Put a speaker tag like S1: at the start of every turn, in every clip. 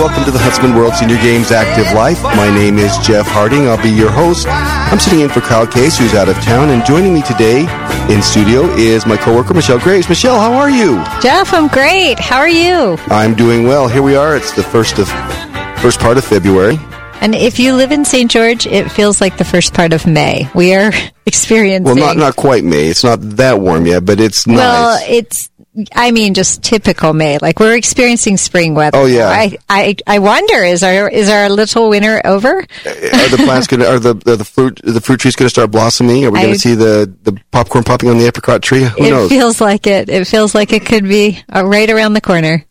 S1: welcome to the Huntsman World Senior Games Active Life. My name is Jeff Harding. I'll be your host. I'm sitting in for Kyle Case, who's out of town, and joining me today in studio is my coworker Michelle Graves. Michelle, how are you?
S2: Jeff, I'm great. How are you?
S1: I'm doing well. Here we are. It's the first of first part of February.
S2: And if you live in St. George, it feels like the first part of May. We are experiencing.
S1: Well, not not quite May. It's not that warm yet, but it's nice.
S2: Well, it's I mean, just typical May. Like we're experiencing spring weather.
S1: Oh yeah.
S2: I, I, I wonder is our is our little winter over? are
S1: the plants going to are the, the the fruit the fruit trees going to start blossoming? Are we going to see the the popcorn popping on the apricot tree? Who
S2: it
S1: knows?
S2: feels like it. It feels like it could be uh, right around the corner.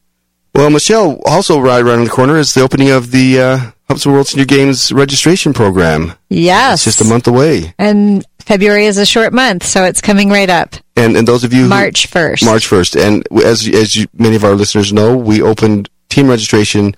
S1: Well, Michelle, also right around the corner is the opening of the uh, Huntsman World Senior Games registration program.
S2: Yes,
S1: it's just a month away,
S2: and February is a short month, so it's coming right up.
S1: And and those of you
S2: March first,
S1: March first, and as as you, many of our listeners know, we opened team registration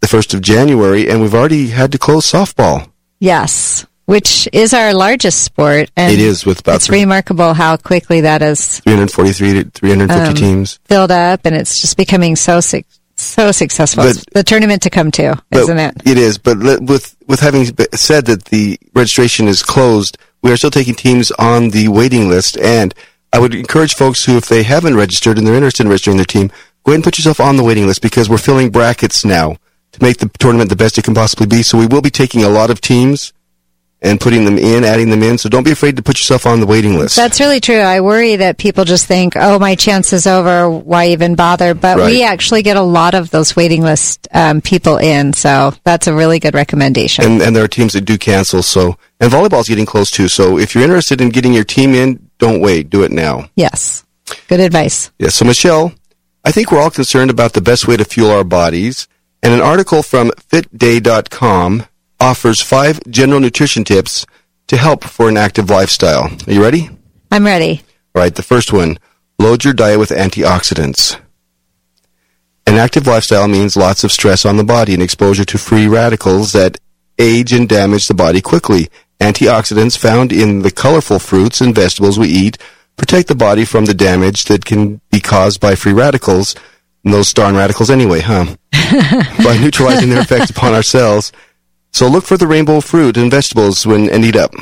S1: the first of January, and we've already had to close softball.
S2: Yes, which is our largest sport. And
S1: it is with about
S2: it's three, remarkable how quickly that is
S1: 343 to 350 um, teams
S2: filled up, and it's just becoming so so successful. But, the tournament to come to, isn't it?
S1: It is. But with with having said that the registration is closed, we are still taking teams on the waiting list, and I would encourage folks who, if they haven't registered and they're interested in registering their team, go ahead and put yourself on the waiting list because we're filling brackets now to make the tournament the best it can possibly be. So we will be taking a lot of teams and putting them in, adding them in. So don't be afraid to put yourself on the waiting list.
S2: That's really true. I worry that people just think, oh, my chance is over. Why even bother? But right. we actually get a lot of those waiting list um, people in. So that's a really good recommendation.
S1: And, and there are teams that do cancel. So, and volleyball's getting close too. So if you're interested in getting your team in, don't wait. Do it now.
S2: Yes. Good advice.
S1: Yes. So Michelle, I think we're all concerned about the best way to fuel our bodies. And an article from fitday.com offers five general nutrition tips to help for an active lifestyle. Are you ready?
S2: I'm ready.
S1: All right, the first one load your diet with antioxidants. An active lifestyle means lots of stress on the body and exposure to free radicals that age and damage the body quickly. Antioxidants found in the colorful fruits and vegetables we eat protect the body from the damage that can be caused by free radicals, and those darn radicals anyway, huh? by neutralizing their effects upon our cells so look for the rainbow fruit and vegetables when and eat up.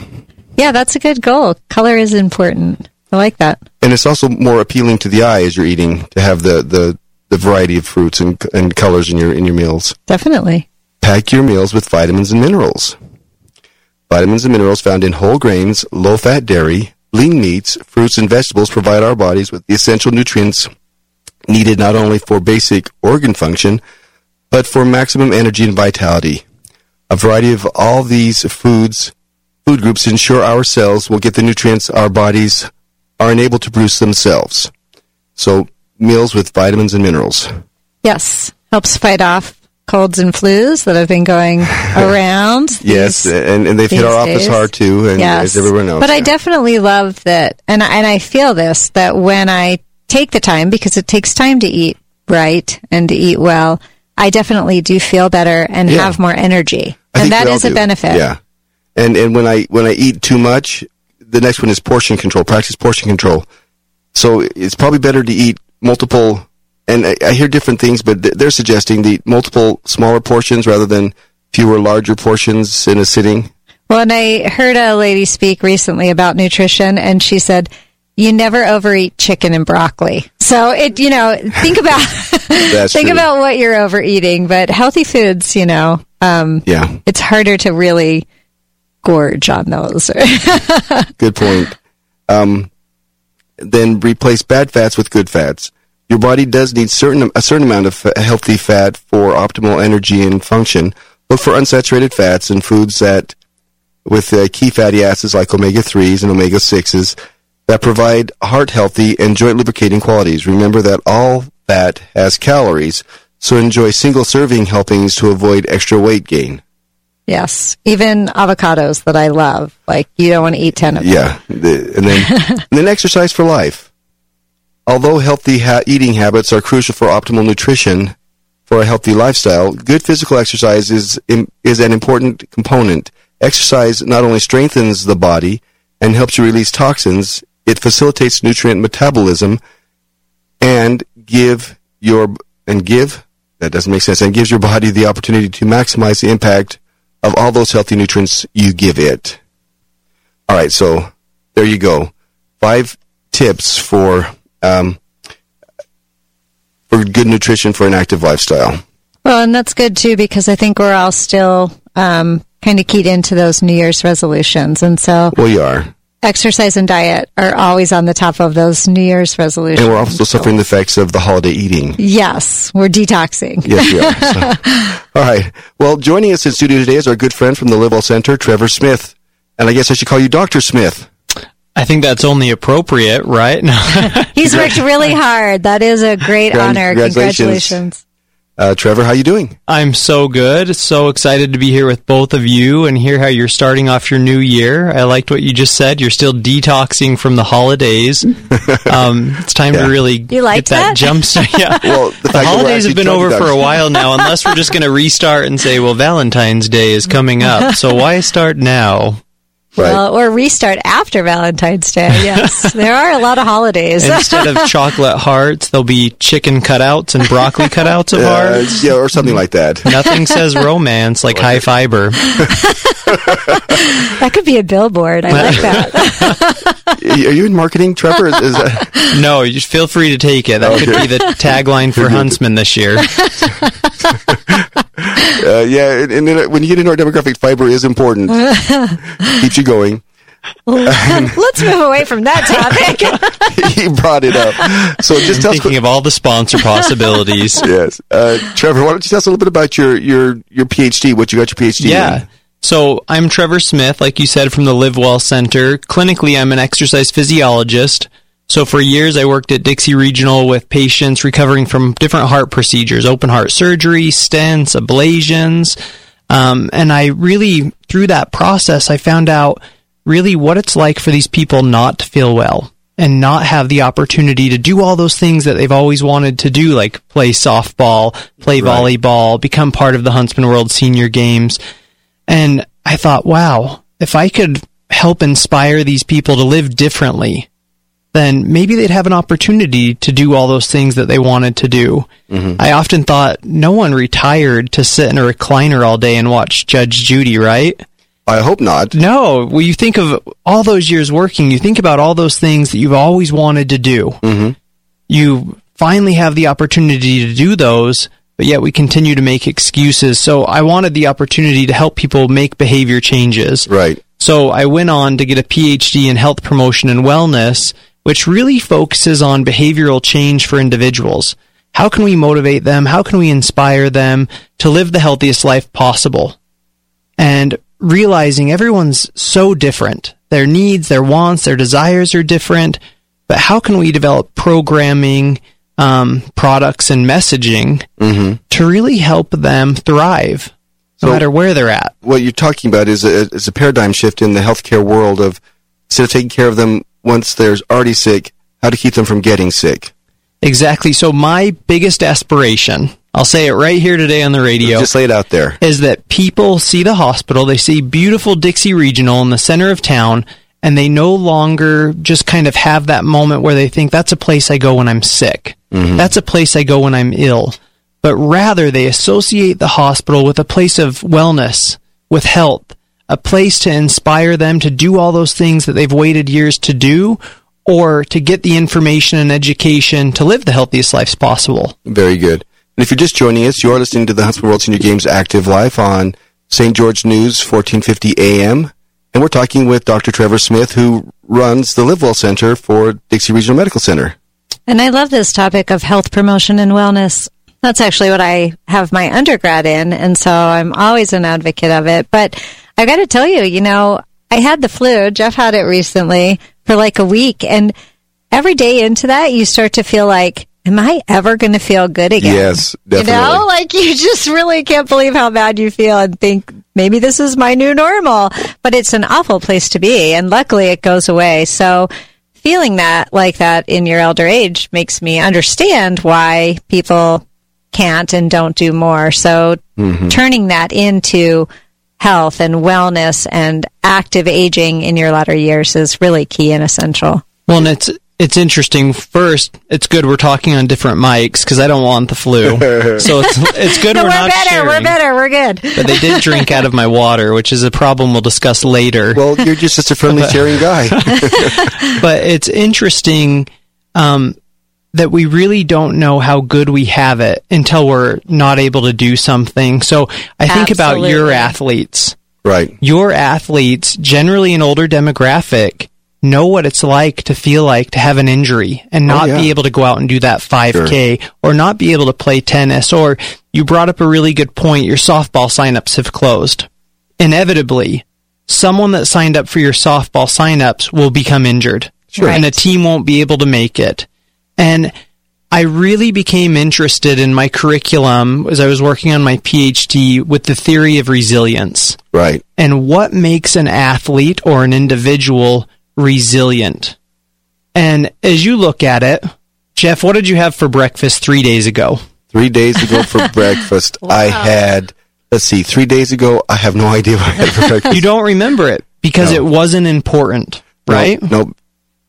S2: Yeah, that's a good goal. Color is important. I like that.
S1: And it's also more appealing to the eye as you're eating to have the, the, the variety of fruits and, and colors in your in your meals.
S2: Definitely.
S1: Pack your meals with vitamins and minerals. Vitamins and minerals found in whole grains, low fat dairy, lean meats, fruits, and vegetables provide our bodies with the essential nutrients needed not only for basic organ function, but for maximum energy and vitality. A variety of all these foods, food groups ensure our cells will get the nutrients our bodies are unable to produce themselves. So, meals with vitamins and minerals.
S2: Yes, helps fight off colds and flus that have been going around.
S1: yes, and, and they've hit our days. office hard too, and yes. as everyone knows.
S2: But yeah. I definitely love that, and and I feel this that when I take the time because it takes time to eat right and to eat well, I definitely do feel better and yeah. have more energy. I and that is a do. benefit.
S1: Yeah. And and when I when I eat too much, the next one is portion control. Practice portion control. So it's probably better to eat multiple. And I, I hear different things, but they're suggesting the multiple smaller portions rather than fewer larger portions in a sitting.
S2: Well, and I heard a lady speak recently about nutrition, and she said you never overeat chicken and broccoli. So it, you know, think about think
S1: true.
S2: about what you're overeating. But healthy foods, you know, um,
S1: yeah,
S2: it's harder to really gorge on those.
S1: good point. Um, then replace bad fats with good fats. Your body does need certain a certain amount of healthy fat for optimal energy and function. Look for unsaturated fats and foods that with uh, key fatty acids like omega 3s and omega 6s that provide heart healthy and joint lubricating qualities. Remember that all fat has calories, so enjoy single serving helpings to avoid extra weight gain.
S2: Yes, even avocados that I love. Like you don't want to eat ten of them.
S1: Yeah, the, and then and then exercise for life. Although healthy ha- eating habits are crucial for optimal nutrition for a healthy lifestyle, good physical exercise is is an important component. Exercise not only strengthens the body and helps you release toxins, it facilitates nutrient metabolism and give your and give that doesn't make sense. And gives your body the opportunity to maximize the impact of all those healthy nutrients you give it. All right, so there you go. Five tips for um, for good nutrition for an active lifestyle.
S2: Well, and that's good too because I think we're all still um, kind of keyed into those New Year's resolutions, and so
S1: we are.
S2: Exercise and diet are always on the top of those New Year's resolutions.
S1: And we're also suffering the effects of the holiday eating.
S2: Yes, we're detoxing.
S1: Yes, we are. So. all right. Well, joining us in studio today is our good friend from the Livewell Center, Trevor Smith. And I guess I should call you Dr. Smith.
S3: I think that's only appropriate, right?
S2: He's worked really hard. That is a great honor. Congratulations. Congratulations.
S1: Uh, Trevor, how you doing?
S3: I'm so good. So excited to be here with both of you and hear how you're starting off your new year. I liked what you just said. You're still detoxing from the holidays. Um, it's time yeah. to really
S2: you
S3: like get that, that jump start. Yeah. well, the, the holidays have been over for a while now, unless we're just going to restart and say, well, Valentine's Day is coming up. So why start now?
S2: Right. Well, or restart after Valentine's Day. Yes, there are a lot of holidays.
S3: Instead of chocolate hearts, there'll be chicken cutouts and broccoli cutouts of uh, hearts.
S1: Yeah, or something like that.
S3: Nothing says romance like high fiber.
S2: that could be a billboard. I like that.
S1: are you in marketing, Trevor? Is, is
S3: that... No, you feel free to take it. That okay. could be the tagline for Huntsman this year.
S1: Uh, yeah, and, and, then when you get into our demographic, fiber is important. Keeps you going.
S2: Let's move away from that topic.
S1: he brought it up. So just
S3: tell thinking us, of all the sponsor possibilities.
S1: yes, uh, Trevor, why don't you tell us a little bit about your your your PhD? What you got your PhD?
S3: Yeah.
S1: In?
S3: So I'm Trevor Smith, like you said, from the Livewell Center. Clinically, I'm an exercise physiologist. So for years, I worked at Dixie Regional with patients recovering from different heart procedures, open heart surgery, stents, ablations. Um, and I really, through that process, I found out really what it's like for these people not to feel well and not have the opportunity to do all those things that they've always wanted to do, like play softball, play right. volleyball, become part of the Huntsman World Senior Games. And I thought, wow, if I could help inspire these people to live differently, then maybe they'd have an opportunity to do all those things that they wanted to do. Mm-hmm. I often thought no one retired to sit in a recliner all day and watch Judge Judy, right?
S1: I hope not.
S3: No. Well, you think of all those years working, you think about all those things that you've always wanted to do. Mm-hmm. You finally have the opportunity to do those, but yet we continue to make excuses. So I wanted the opportunity to help people make behavior changes.
S1: Right.
S3: So I went on to get a PhD in health promotion and wellness which really focuses on behavioral change for individuals. How can we motivate them? How can we inspire them to live the healthiest life possible? And realizing everyone's so different. Their needs, their wants, their desires are different. But how can we develop programming, um, products, and messaging mm-hmm. to really help them thrive, no so matter where they're at?
S1: What you're talking about is a, is a paradigm shift in the healthcare world of instead of taking care of them once they're already sick, how to keep them from getting sick.
S3: Exactly. So my biggest aspiration, I'll say it right here today on the radio.
S1: Just lay it out there.
S3: Is that people see the hospital, they see beautiful Dixie Regional in the center of town, and they no longer just kind of have that moment where they think that's a place I go when I'm sick. Mm-hmm. That's a place I go when I'm ill. But rather they associate the hospital with a place of wellness, with health, a place to inspire them to do all those things that they've waited years to do or to get the information and education to live the healthiest lives possible.
S1: Very good. And if you're just joining us, you are listening to the Huntsman World Senior Games Active Life on St. George News 1450 AM. And we're talking with Dr. Trevor Smith, who runs the Livewell Center for Dixie Regional Medical Center.
S2: And I love this topic of health promotion and wellness. That's actually what I have my undergrad in, and so I'm always an advocate of it. But I got to tell you, you know, I had the flu. Jeff had it recently for like a week. And every day into that, you start to feel like, am I ever going to feel good again?
S1: Yes, definitely.
S2: You know, like you just really can't believe how bad you feel and think maybe this is my new normal. But it's an awful place to be. And luckily it goes away. So feeling that like that in your elder age makes me understand why people can't and don't do more. So mm-hmm. turning that into health and wellness and active aging in your latter years is really key and essential.
S3: Well, and it's it's interesting. First, it's good we're talking on different mics because I don't want the flu. so it's it's good
S2: No,
S3: we're,
S2: we're
S3: not
S2: better.
S3: sharing.
S2: We're better. We're good.
S3: But they did drink out of my water, which is a problem we'll discuss later.
S1: Well, you're just such a friendly, sharing guy.
S3: but it's interesting um, that we really don't know how good we have it until we're not able to do something. So I think about your athletes.
S1: right.
S3: Your athletes, generally an older demographic, know what it's like to feel like to have an injury and oh, not
S1: yeah.
S3: be able to go out and do that 5K or not be able to play tennis. Or you brought up a really good point. Your softball signups have closed. Inevitably, someone that signed up for your softball signups will become injured.
S2: Sure.
S3: And a team won't be able to make it. And I really became interested in my curriculum as I was working on my PhD with the theory of resilience
S1: Right.
S3: and what makes an athlete or an individual resilient. And as you look at it, Jeff, what did you have for breakfast three days ago?
S1: Three days ago for breakfast, I had, let's see, three days ago, I have no idea what I had for breakfast.
S3: You don't remember it because
S1: No.
S3: it wasn't important,
S1: No,
S3: right?
S1: No,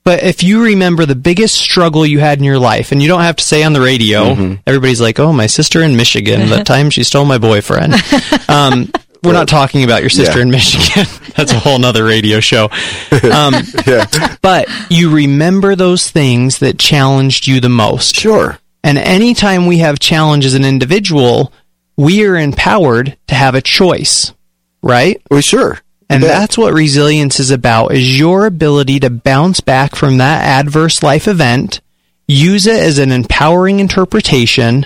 S3: But if you remember the biggest struggle you had in your life, and you don't have to say on the radio, everybody's like, "Oh, my sister in Michigan, the time she stole my boyfriend." Um, we're not talking about your sister
S1: Yeah.
S3: in Michigan. That's a whole nother radio show. Um,
S1: yeah,
S3: but you remember those things that challenged you the most.
S1: sure.
S3: And anytime we have challenge as an individual, we are empowered to have a choice, right?
S1: Well, sure.
S3: And that's what resilience is about is your ability to bounce back from that adverse life event, use it as an empowering interpretation,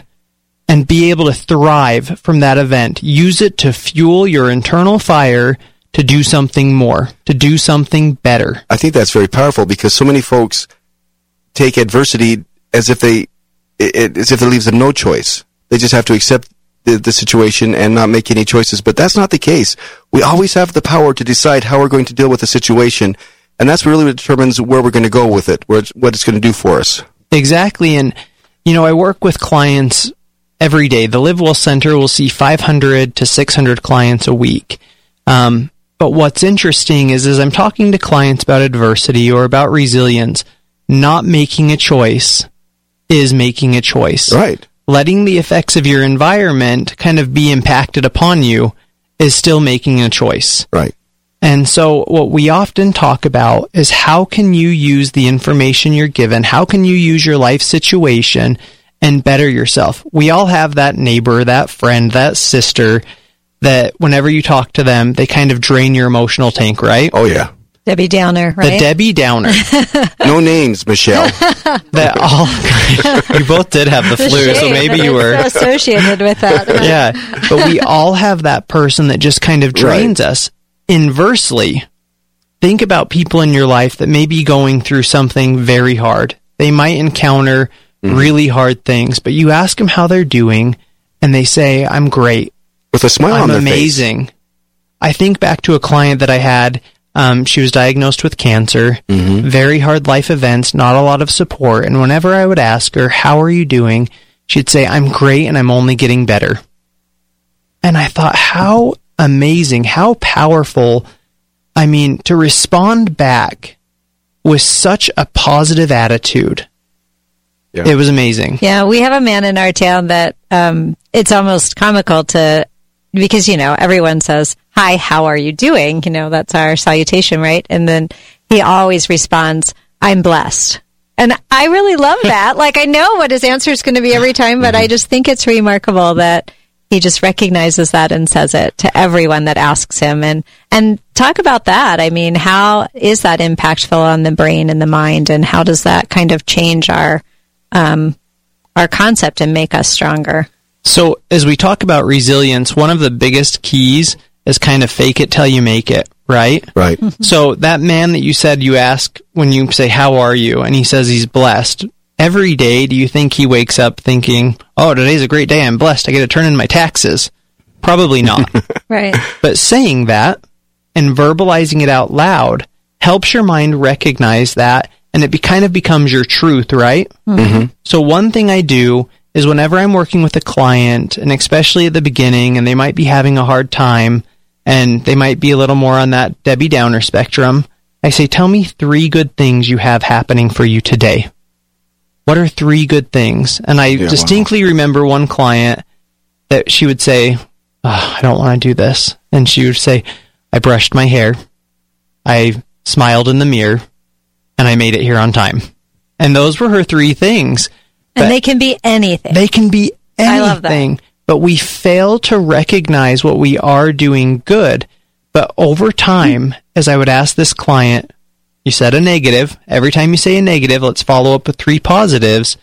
S3: and be able to thrive from that event. Use it to fuel your internal fire to do something more, to do something better.
S1: I think that's very powerful because so many folks take adversity as if they, it- as if it leaves them no choice. They just have to accept the, the situation and not make any choices. But that's not the case. We always have the power to decide how we're going to deal with the situation, and that's really what determines where we're going to go with it, where it's, what it's going to do for us.
S3: Exactly. And, you know, I work with clients every day. The Live Well Center will see 500 to 600 clients a week. Um, but what's interesting is, as I'm talking to clients about adversity or about resilience, not making a choice is making a choice.
S1: Right.
S3: Letting the effects of your environment kind of be impacted upon you is still making a choice.
S1: Right.
S3: And so what we often talk about is how can you use the information you're given? How can you use your life situation and better yourself? We all have that neighbor, that friend, that sister that whenever you talk to them, they kind of drain your emotional tank, right?
S1: Oh yeah.
S2: Debbie Downer,
S3: The
S2: right?
S3: Debbie Downer
S1: No names, Michelle.
S3: that all you both did have the
S2: The
S3: flu, so maybe you were
S2: associated with that.
S3: yeah, but we all have that person that just kind of drains us. Inversely, think about people in your life that may be going through something very hard. They might encounter mm-hmm. really hard things, but you ask them how they're doing, and they say, I'm great.
S1: With a smile on
S3: I'm
S1: their face.
S3: amazing. I think back to a client that I had. Um, she was diagnosed with cancer, very hard life events, not a lot of support. And whenever I would ask her, How are you doing? she'd say, I'm great and I'm only getting better. And I thought, How amazing, how powerful. I mean, to respond back with such a positive attitude.
S1: Yeah.
S3: It was amazing.
S2: Yeah, we have a man in our town that um, it's almost comical to because you know everyone says hi, how are you doing? You know that's our salutation, right? And then he always responds, "I'm blessed." And I really love that. like I know what his answer is going to be every time, but I just think it's remarkable that he just recognizes that and says it to everyone that asks him. And and talk about that. I mean, how is that impactful on the brain and the mind, and how does that kind of change our um, our concept and make us stronger.
S3: So, as we talk about resilience, one of the biggest keys is kind of fake it till you make it, right?
S1: Right.
S3: So, that man that you said you ask when you say, How are you? and he says he's blessed. Every day, do you think he wakes up thinking, Oh, today's a great day. I'm blessed. I get to turn in my taxes? Probably not.
S2: Right.
S3: But saying that and verbalizing it out loud helps your mind recognize that and it be, kind of becomes your truth, right? Mm-hmm. So, one thing I do is whenever I'm working with a client, and especially at the beginning, and they might be having a hard time and they might be a little more on that Debbie Downer spectrum, I I say, tell me three good things you have happening for you today. What are three good things? And I
S1: Yeah,
S3: distinctly remember one client that she would say, "Ah, I don't want to do this. And she would say, I brushed my hair. I smiled in the mirror and I made it here on time. And those were her three things.
S2: And
S3: But
S2: they can be anything.
S3: they can be anything.
S2: I love that.
S3: But we fail to recognize what we are doing good. But over time, as I would ask this client, you said a negative. Every time you say a negative, let's follow up with three positives.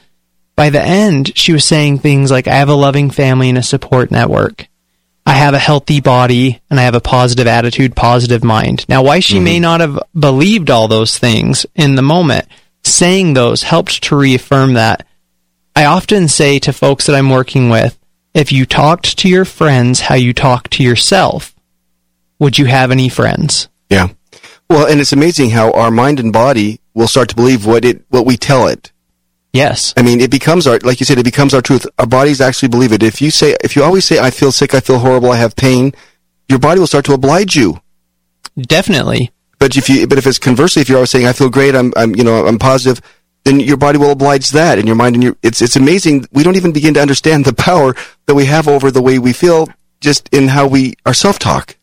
S3: By the end, she was saying things like, I have a loving family and a support network. I have a healthy body and I have a positive attitude, positive mind. Now, why she may mm-hmm. not have believed all those things in the moment, saying those helped to reaffirm that. I often say to folks that I'm working with, if you talked to your friends how you talk to yourself, would you have any friends?
S1: Yeah. Well, and it's amazing how our mind and body will start to believe what it what we tell it.
S3: Yes.
S1: I mean, it becomes our like you said, it becomes our truth. Our bodies actually believe it. If you say if you always say I feel sick, I feel horrible, I have pain, your body will start to oblige you.
S3: Definitely.
S1: But if you but if it's conversely, if you're always saying I feel great, I'm I'm you know I'm positive, then your body will oblige that, and your mind and your it's it's amazing. We don't even begin to understand the power that we have over the way we feel just in how we our self talk.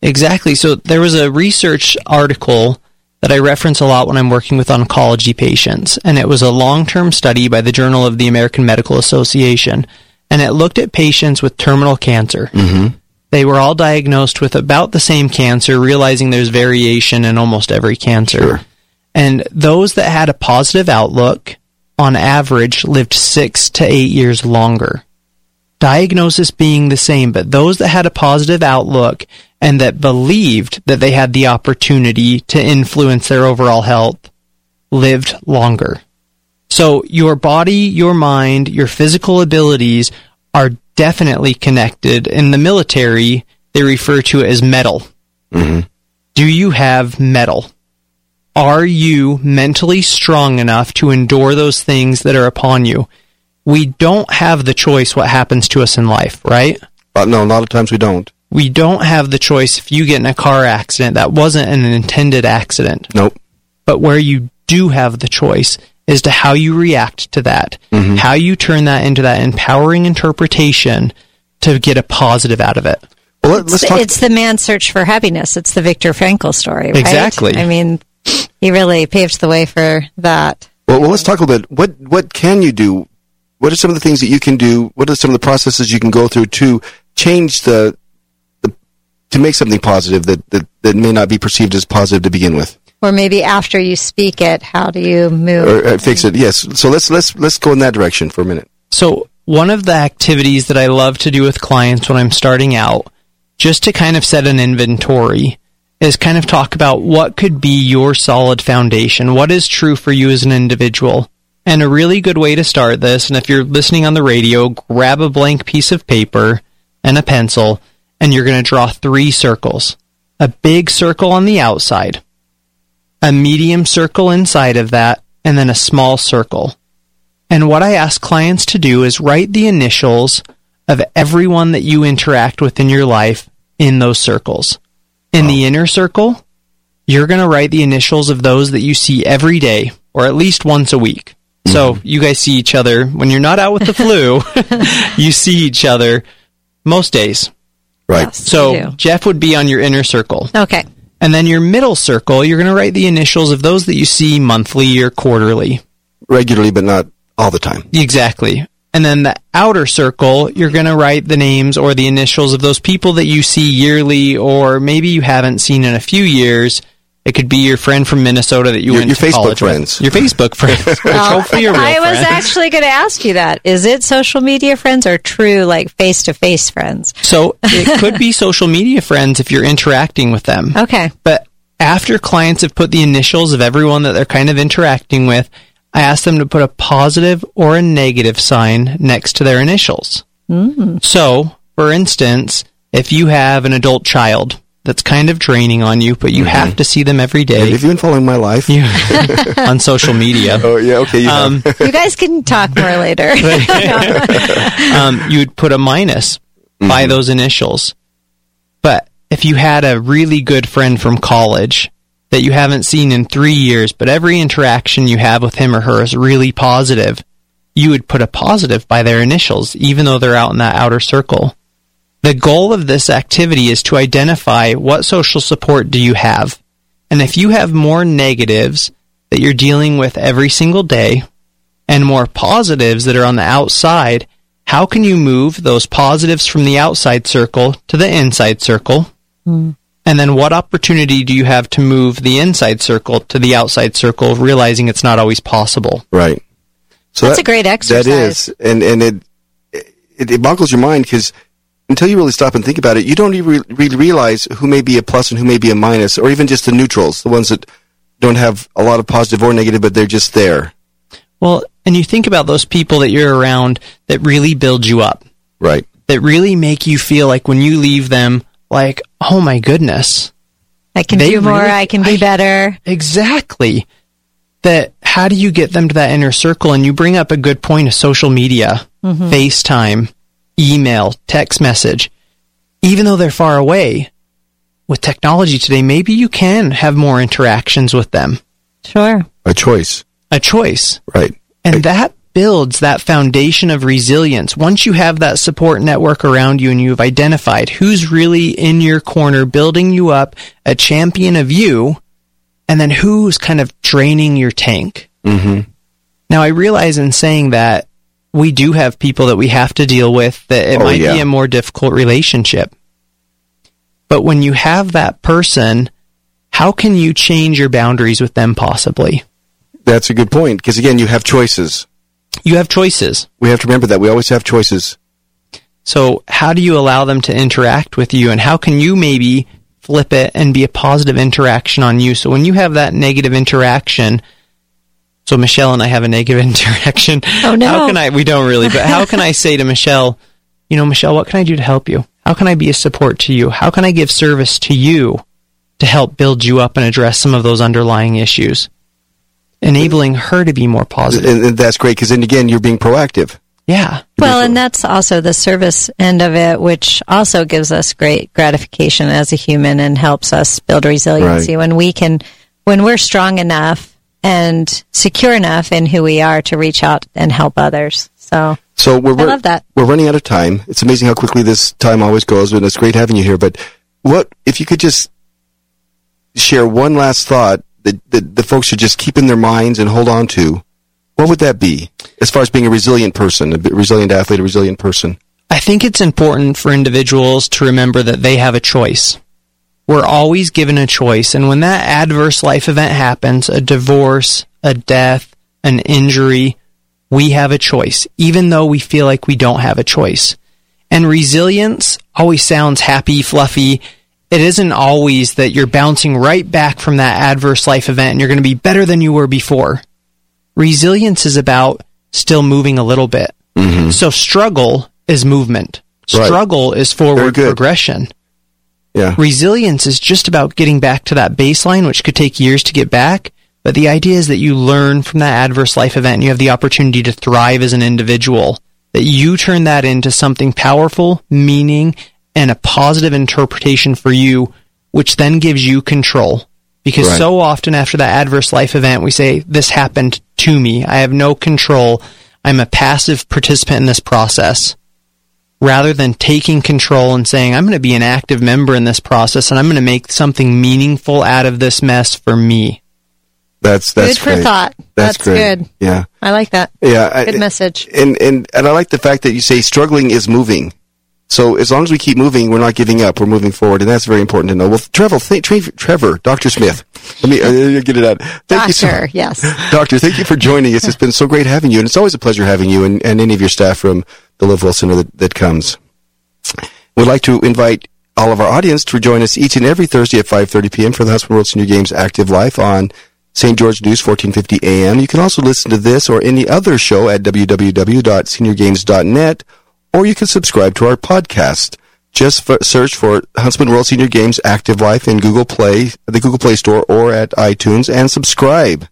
S3: Exactly. So there was a research article that I reference a lot when I'm working with oncology patients, and it was a long-term study by the Journal of the American Medical Association, and it looked at patients with terminal cancer. Mm-hmm. They were all diagnosed with about the same cancer, realizing there's variation in almost every cancer.
S1: Sure.
S3: And those that had a positive outlook, on average, lived six to eight years longer diagnosis being the same, but those that had a positive outlook and that believed that they had the opportunity to influence their overall health lived longer. So your body, your mind, your physical abilities are definitely connected. In the military, they refer to it as mettle. Mm-hmm. Do you have mettle? Are you mentally strong enough to endure those things that are upon you? We don't have the choice what happens to us in life, right?
S1: But no, a lot of times we don't.
S3: We don't have the choice if you get in a car accident that wasn't an intended accident.
S1: Nope.
S3: But where you do have the choice is to how you react to that, mm-hmm. how you turn that into that empowering interpretation to get a positive out of it.
S1: Well, let, let's
S2: it's,
S1: talk.
S2: it's the man's search for happiness. It's the Viktor Frankl story, right?
S3: Exactly.
S2: I mean, he really paved the way for that.
S1: Well, well, let's talk a little bit. What what can you do? What are some of the things that you can do? What are some of the processes you can go through to change the, the to make something positive that, that, that may not be perceived as positive to begin with,
S2: Or maybe after you speak it, how do you move?
S1: or uh, fix it? Yes. So let's let's let's go in that direction for a minute.
S3: So, one of the activities that I love to do with clients when I'm starting out, just to kind of set an inventory, is kind of talk about what could be your solid foundation. What is true for you as an individual? And a really good way to start this, and if you're listening on the radio, grab a blank piece of paper and a pencil, and you're going to draw three circles. A big circle on the outside, a medium circle inside of that, and then a small circle. And what I ask clients to do is write the initials of everyone that you interact with in your life in those circles. In the inner circle, you're going to write the initials of those that you see every day or at least once a week. So mm-hmm. you guys see each other when you're not out with the flu, you see each other most days.
S1: Right.
S2: Yes,
S3: So. Jeff would be on your inner circle.
S2: Okay.
S3: And then your middle circle, you're going to write the initials of those that you see monthly or quarterly.
S1: Regularly, but not all the time.
S3: Exactly. And then the outer circle, you're going to write the names or the initials of those people that you see yearly or maybe you haven't seen in a few years. It could be your friend from Minnesota that you
S1: Your-
S3: went
S1: your
S3: to
S1: Facebook
S3: college
S1: friends.
S3: With. Your Facebook friends. which
S2: Well,
S3: hopefully are
S2: I was
S3: friends.
S2: actually going to ask you that. Is it social media friends or true, like face to face friends?
S3: So it could be social media friends if you're interacting with them.
S2: Okay.
S3: But after clients have put the initials of everyone that they're kind of interacting with, I ask them to put a positive or a negative sign next to their initials. So, for instance, if you have an adult child that's kind of draining on you, but you have to see them every day
S1: Have you been following my life?
S3: you, on social media,
S1: Oh yeah. Okay. You
S3: um.
S2: You guys can talk more later.
S3: um, you would put a minus by those initials. But if you had a really good friend from college that you haven't seen in three years, but every interaction you have with him or her is really positive, you would put a positive by their initials, even though they're out in that outer circle. The goal of this activity is to identify what social support do you have. And if you have more negatives that you're dealing with every single day and more positives that are on the outside, how can you move those positives from the outside circle to the inside circle? Mm. And then what opportunity do you have to move the inside circle to the outside circle, realizing it's not always possible?
S1: Right.
S2: So that's that, a great exercise.
S1: That is, and and it it, it boggles your mind because until you really stop and think about it, you don't even really realize who may be a plus and who may be a minus, or even just the neutrals, the ones that don't have a lot of positive or negative, but they're just there.
S3: Well, and you think about those people that you're around that really build you up,
S1: right?
S3: That really make you feel like when you leave them, like, oh my goodness.
S2: I can do more, really, I can be I, better.
S3: Exactly. That how do you get them to that inner circle? And you bring up a good point of social media, mm-hmm. FaceTime, email, text message. Even though they're far away, with technology today, maybe you can have more interactions with them.
S2: Sure.
S1: A choice.
S3: A choice.
S1: Right.
S3: And I, that builds that foundation of resilience. Once you have that support network around you and you've identified who's really in your corner, building you up, a champion of you, and then who's kind of draining your tank.
S1: Mm-hmm.
S3: Now, I realize in saying that we do have people that we have to deal with that it oh, might yeah. be a more difficult relationship. But when you have that person, how can you change your boundaries with them possibly?
S1: That's a good point because again, you have choices.
S3: You have choices.
S1: We have to remember that. We always have choices.
S3: So, how do you allow them to interact with you, and how can you maybe flip it and be a positive interaction on you? So, when you have that negative interaction, so Michelle and I have a negative interaction.
S2: Oh no!
S3: How can I? We don't really, but how can I say to Michelle, you know, Michelle, what can I do to help you? How can I be a support to you? How can I give service to you to help build you up and address some of those underlying issues? Enabling her to be more positive.
S1: And, and that's great because then again, you're being proactive.
S3: Yeah.
S2: Well, and that's also the service end of it, which also gives us great gratification as a human and helps us build resiliency right. when we can, when we're strong enough and secure enough in who we are to reach out and help others. So,
S1: so we're,
S2: I love that.
S1: We're running out of time. It's amazing how quickly this time always goes, and it's great having you here. But what if you could just share one last thought that, that the folks should just keep in their minds and hold on to, what would that be as far as being a resilient person, a resilient athlete, a resilient person?
S3: I think it's important for individuals to remember that they have a choice. We're always given a choice, and when that adverse life event happens, a divorce, a death, an injury, we have a choice, even though we feel like we don't have a choice. And resilience always sounds happy, fluffy, it isn't always that you're bouncing right back from that adverse life event and you're going to be better than you were before. Resilience is about still moving a little bit.
S1: Mm-hmm.
S3: So struggle is movement. Struggle right. is forward progression.
S1: Yeah.
S3: Resilience is just about getting back to that baseline, which could take years to get back. But the idea is that you learn from that adverse life event and you have the opportunity to thrive as an individual. That you turn that into something powerful, meaning, and a positive interpretation for you, which then gives you control. Because right. so often after that adverse life event, we say, this happened to me. I have no control. I'm a passive participant in this process. Rather than taking control and saying, I'm going to be an active member in this process and I'm going to make something meaningful out of this mess for me.
S1: That's that's
S2: good for
S1: great.
S2: thought. That's, that's good.
S1: Yeah,
S2: I like that.
S1: Yeah,
S2: good I, message.
S1: And and and I like the fact that you say struggling is moving. So as long as we keep moving, we're not giving up. We're moving forward, and that's very important to know. Well, Trevor, th- Trevor, Doctor Smith, let me uh, get it out.
S2: Thank Doctor, you, so,
S1: yes, Doctor. Thank you for joining us. It's been so great having you, and it's always a pleasure having you and, and any of your staff from the Live Well Center that, that comes. We'd like to invite all of our audience to join us each and every Thursday at 5:30 p.m. for the Huntsman World Senior Games Active Life on St. George News 1450 AM. You can also listen to this or any other show at www.seniorgames.net or you can subscribe to our podcast. Just for, search for Huntsman World Senior Games Active Life in Google Play, the Google Play Store, or at iTunes, and subscribe.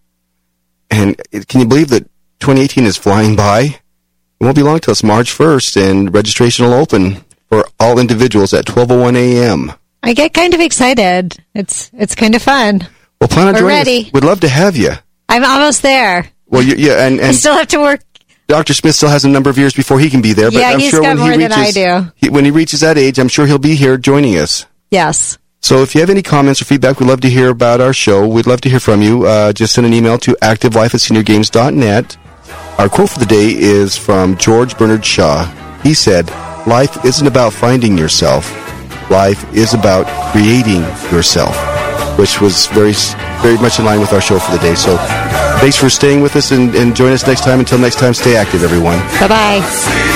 S1: And can you believe that 2018 is flying by? It won't be long till it's March 1st, and registration will open for all individuals at 12:01 a.m.
S2: I get kind of excited. It's it's kind of fun.
S1: Well, plan on
S2: We're
S1: joining
S2: ready.
S1: us. We'd love to have you.
S2: I'm almost there.
S1: Well, you, yeah, and,
S2: I
S1: and
S2: still have to work.
S1: Dr. Smith still has a number of years before he can be there. But
S2: Yeah,
S1: I'm
S2: he's
S1: sure when he reaches,
S2: I do.
S1: he- when he reaches that age, I'm sure he'll be here joining us.
S2: Yes.
S1: So if you have any comments or feedback, we'd love to hear about our show. We'd love to hear from you. Uh, just send an email to activelife at seniorgames.net. Our quote for the day is from George Bernard Shaw. He said, Life isn't about finding yourself. Life is about creating yourself, which was very, very much in line with our show for the day. So thanks for staying with us and, and join us next time. Until next time, stay active, everyone.
S2: Bye bye.